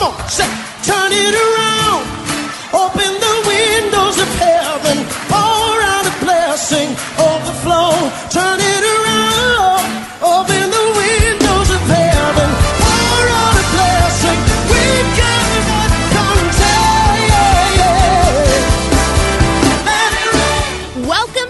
Come on, say, turn it around. Open the windows of heaven.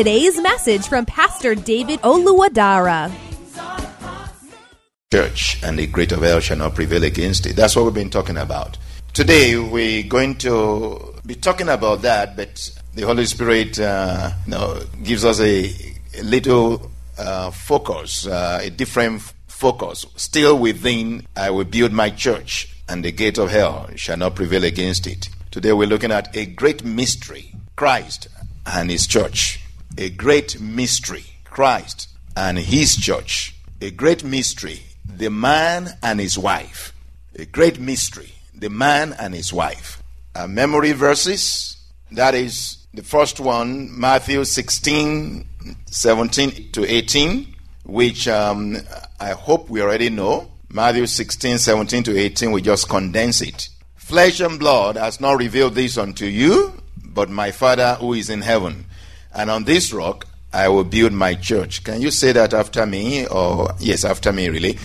today's message from Pastor David Oluwadara. church, and the great of hell shall not prevail against it. That's what we've been talking about. Today, we're going to be talking about that, but the Holy Spirit uh, you know, gives us a, a little uh, focus, uh, a different focus. Still within, I will build my church, and the gate of hell shall not prevail against it. Today, we're looking at a great mystery Christ and His church. A great mystery Christ and His church. A great mystery the man and his wife. A great mystery. The man and his wife. Uh, memory verses. That is the first one, Matthew 16, 17 to 18, which um, I hope we already know. Matthew 16, 17 to 18, we just condense it. Flesh and blood has not revealed this unto you, but my Father who is in heaven. And on this rock I will build my church. Can you say that after me? Or, yes, after me, really.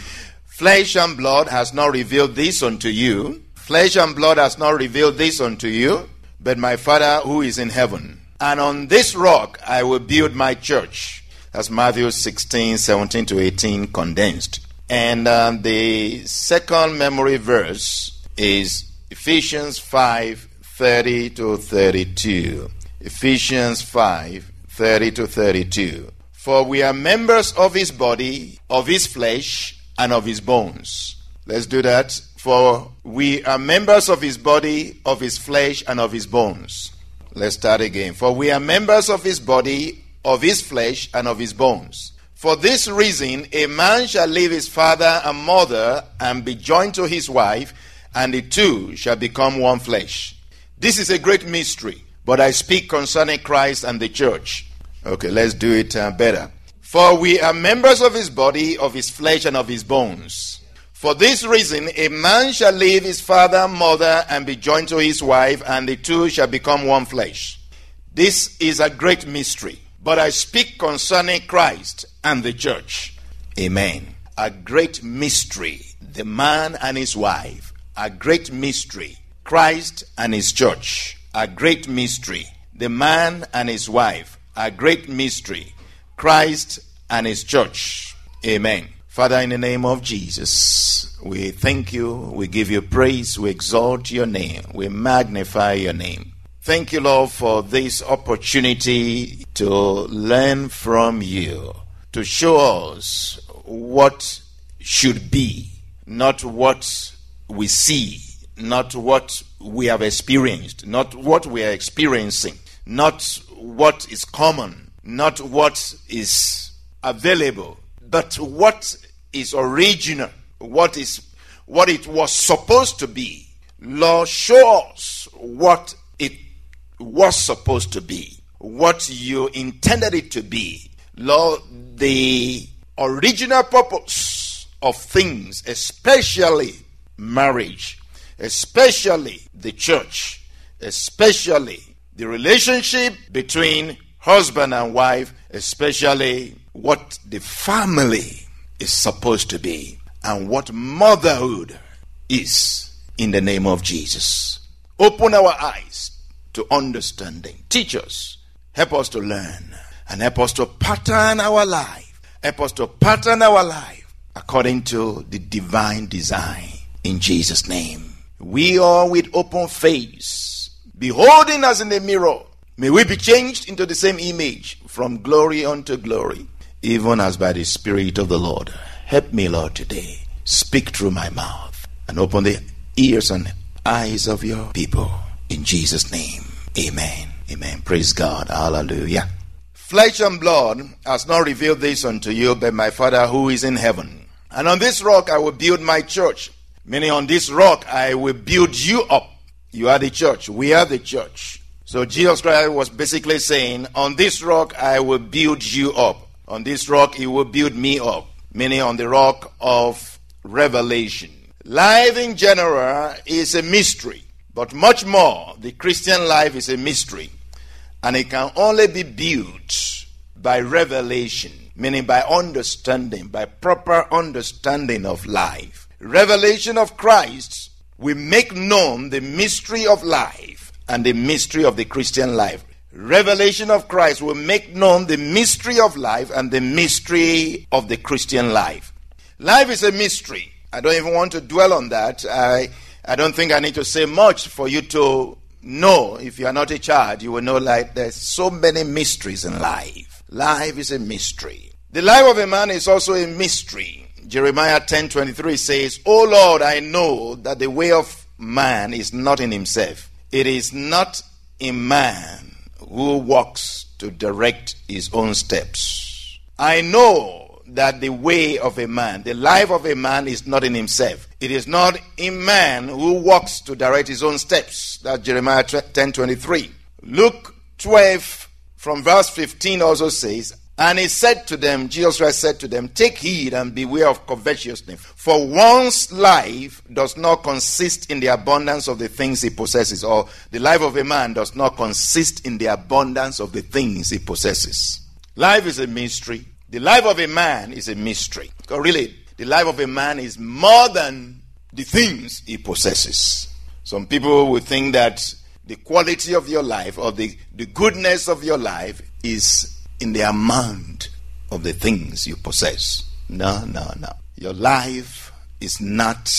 Flesh and blood has not revealed this unto you. Flesh and blood has not revealed this unto you, but my Father who is in heaven. And on this rock I will build my church. That's Matthew 16, 17 to 18 condensed. And uh, the second memory verse is Ephesians 5, 30 to 32. Ephesians 5, 30 to 32. For we are members of his body, of his flesh, and of his bones. Let's do that. For we are members of his body, of his flesh, and of his bones. Let's start again. For we are members of his body, of his flesh, and of his bones. For this reason, a man shall leave his father and mother and be joined to his wife, and the two shall become one flesh. This is a great mystery, but I speak concerning Christ and the church. Okay, let's do it uh, better. For we are members of his body, of his flesh, and of his bones. For this reason, a man shall leave his father and mother and be joined to his wife, and the two shall become one flesh. This is a great mystery, but I speak concerning Christ and the church. Amen. A great mystery, the man and his wife. A great mystery, Christ and his church. A great mystery, the man and his wife. A great mystery, Christ and his church. Amen. Father, in the name of Jesus, we thank you, we give you praise, we exalt your name, we magnify your name. Thank you, Lord, for this opportunity to learn from you, to show us what should be, not what we see, not what we have experienced, not what we are experiencing, not what is common, not what is available, but what is original, what is what it was supposed to be. Lord, show us what it was supposed to be, what you intended it to be. Lord, the original purpose of things, especially marriage, especially the church, especially the relationship between husband and wife, especially what the family is supposed to be and what motherhood is in the name of Jesus. Open our eyes to understanding. Teach us. Help us to learn. And help us to pattern our life. Help us to pattern our life according to the divine design. In Jesus' name. We are with open face, beholding us in the mirror. May we be changed into the same image from glory unto glory, even as by the Spirit of the Lord. Help me, Lord, today. Speak through my mouth and open the ears and eyes of your people. In Jesus' name, amen. Amen. Praise God. Hallelujah. Flesh and blood has not revealed this unto you, but my Father who is in heaven. And on this rock I will build my church. Meaning, on this rock I will build you up. You are the church. We are the church. So Jesus Christ was basically saying, On this rock I will build you up. On this rock he will build me up. Meaning, on the rock of revelation. Life in general is a mystery. But much more, the Christian life is a mystery. And it can only be built by revelation, meaning by understanding, by proper understanding of life. Revelation of Christ we make known the mystery of life and the mystery of the Christian life. Revelation of Christ will make known the mystery of life and the mystery of the Christian life. Life is a mystery. I don't even want to dwell on that. I I don't think I need to say much for you to know. If you are not a child, you will know like there's so many mysteries in life. Life is a mystery. The life of a man is also a mystery. Jeremiah 10:23 says, "O Lord, I know that the way of man is not in himself. It is not in man who walks to direct his own steps. I know that the way of a man, the life of a man is not in himself. It is not in man who walks to direct his own steps. That's Jeremiah 10 23. Luke 12 from verse 15 also says, and he said to them, Jesus Christ said to them, Take heed and beware of covetousness, for one's life does not consist in the abundance of the things he possesses, or the life of a man does not consist in the abundance of the things he possesses. Life is a mystery. The life of a man is a mystery. Really, the life of a man is more than the things he possesses. Some people will think that the quality of your life or the, the goodness of your life is in the amount of the things you possess. No, no, no. Your life is not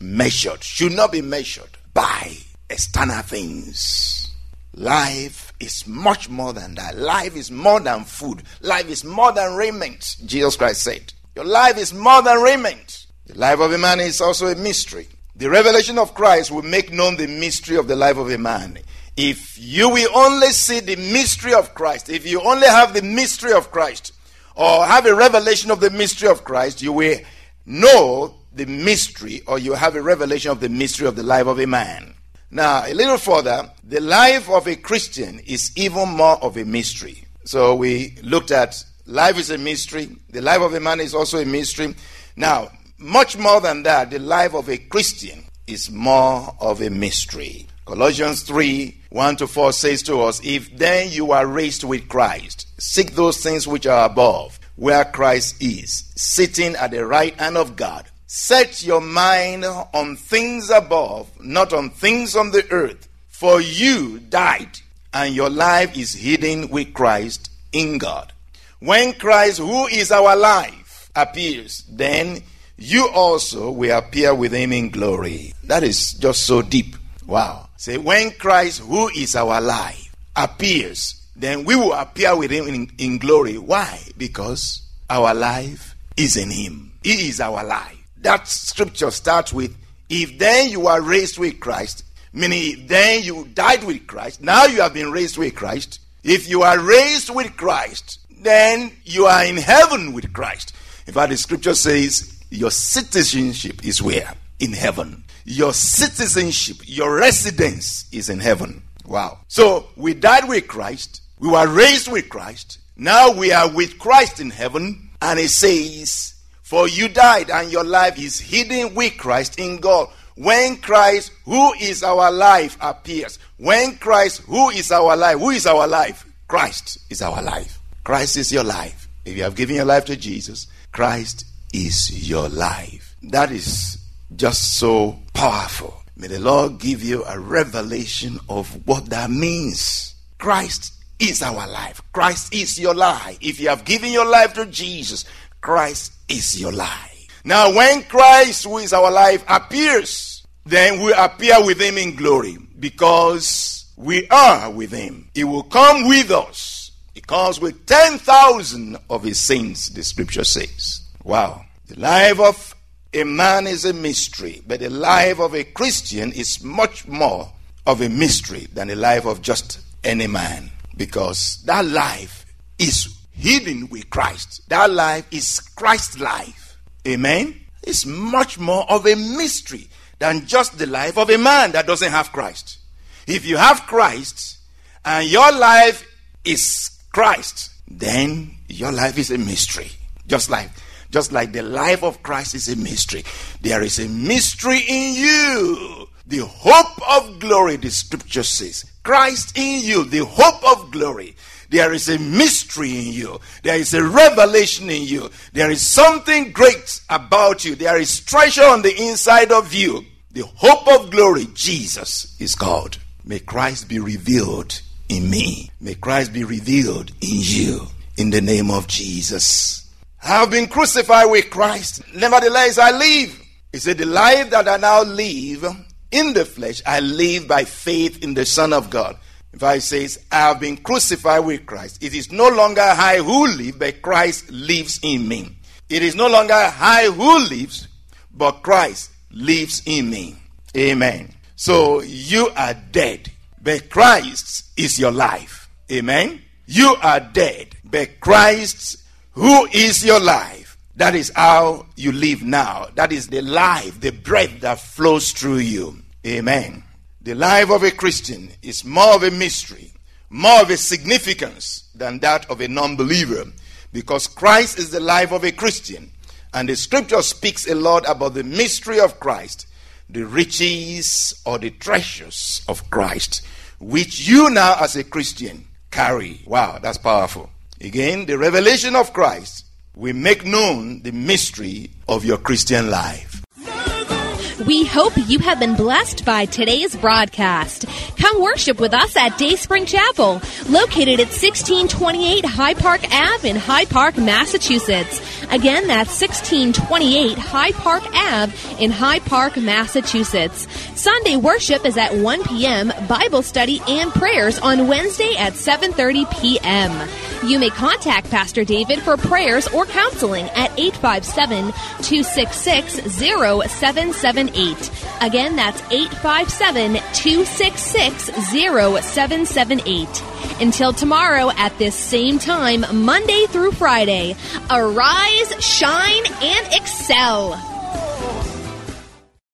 measured, should not be measured by external things. Life is much more than that. Life is more than food. Life is more than raiment, Jesus Christ said. Your life is more than raiment. The life of a man is also a mystery. The revelation of Christ will make known the mystery of the life of a man. If you will only see the mystery of Christ, if you only have the mystery of Christ, or have a revelation of the mystery of Christ, you will know the mystery, or you have a revelation of the mystery of the life of a man. Now, a little further, the life of a Christian is even more of a mystery. So we looked at life is a mystery, the life of a man is also a mystery. Now, much more than that, the life of a Christian is more of a mystery. Colossians 3 1 to 4 says to us, If then you are raised with Christ, seek those things which are above, where Christ is, sitting at the right hand of God. Set your mind on things above, not on things on the earth. For you died, and your life is hidden with Christ in God. When Christ, who is our life, appears, then you also will appear with him in glory. That is just so deep. Wow. Say, when Christ, who is our life, appears, then we will appear with him in, in glory. Why? Because our life is in him. He is our life that scripture starts with if then you are raised with Christ, meaning then you died with Christ, now you have been raised with Christ. If you are raised with Christ, then you are in heaven with Christ. In fact, the scripture says your citizenship is where? In heaven. Your citizenship, your residence is in heaven. Wow. So we died with Christ, we were raised with Christ, now we are with Christ in heaven, and it says, for you died, and your life is hidden with Christ in God. When Christ, who is our life, appears, when Christ, who is our life, who is our life? Christ is our life. Christ is your life. If you have given your life to Jesus, Christ is your life. That is just so powerful. May the Lord give you a revelation of what that means. Christ is our life. Christ is your life. If you have given your life to Jesus, Christ is your life. Now, when Christ, who is our life, appears, then we appear with him in glory because we are with him. He will come with us. He comes with 10,000 of his saints, the scripture says. Wow. The life of a man is a mystery, but the life of a Christian is much more of a mystery than the life of just any man because that life is hidden with Christ. That life is Christ's life. Amen. It's much more of a mystery than just the life of a man that doesn't have Christ. If you have Christ and your life is Christ, then your life is a mystery. Just like just like the life of Christ is a mystery. There is a mystery in you. The hope of glory, the scripture says. Christ in you, the hope of glory. There is a mystery in you. There is a revelation in you. There is something great about you. There is treasure on the inside of you. The hope of glory, Jesus is God. May Christ be revealed in me. May Christ be revealed in you. In the name of Jesus. I have been crucified with Christ. Nevertheless, I live. He said, The life that I now live in the flesh, I live by faith in the Son of God. If I says, I have been crucified with Christ. It is no longer I who live, but Christ lives in me. It is no longer I who lives, but Christ lives in me. Amen. So you are dead, but Christ is your life. Amen. You are dead, but Christ who is your life? That is how you live now. That is the life, the breath that flows through you. Amen. The life of a Christian is more of a mystery, more of a significance than that of a non believer because Christ is the life of a Christian. And the scripture speaks a lot about the mystery of Christ, the riches or the treasures of Christ, which you now as a Christian carry. Wow, that's powerful. Again, the revelation of Christ will make known the mystery of your Christian life. We hope you have been blessed by today's broadcast. Come worship with us at Dayspring Chapel, located at 1628 Hyde Park Ave in Hyde Park, Massachusetts. Again, that's 1628 Hyde Park Ave in Hyde Park, Massachusetts. Sunday worship is at 1 p.m., Bible study and prayers on Wednesday at 7:30 p.m. You may contact Pastor David for prayers or counseling at 857-266-0778. Again, that's 857-266-0778. Until tomorrow at this same time, Monday through Friday, arise, shine, and excel.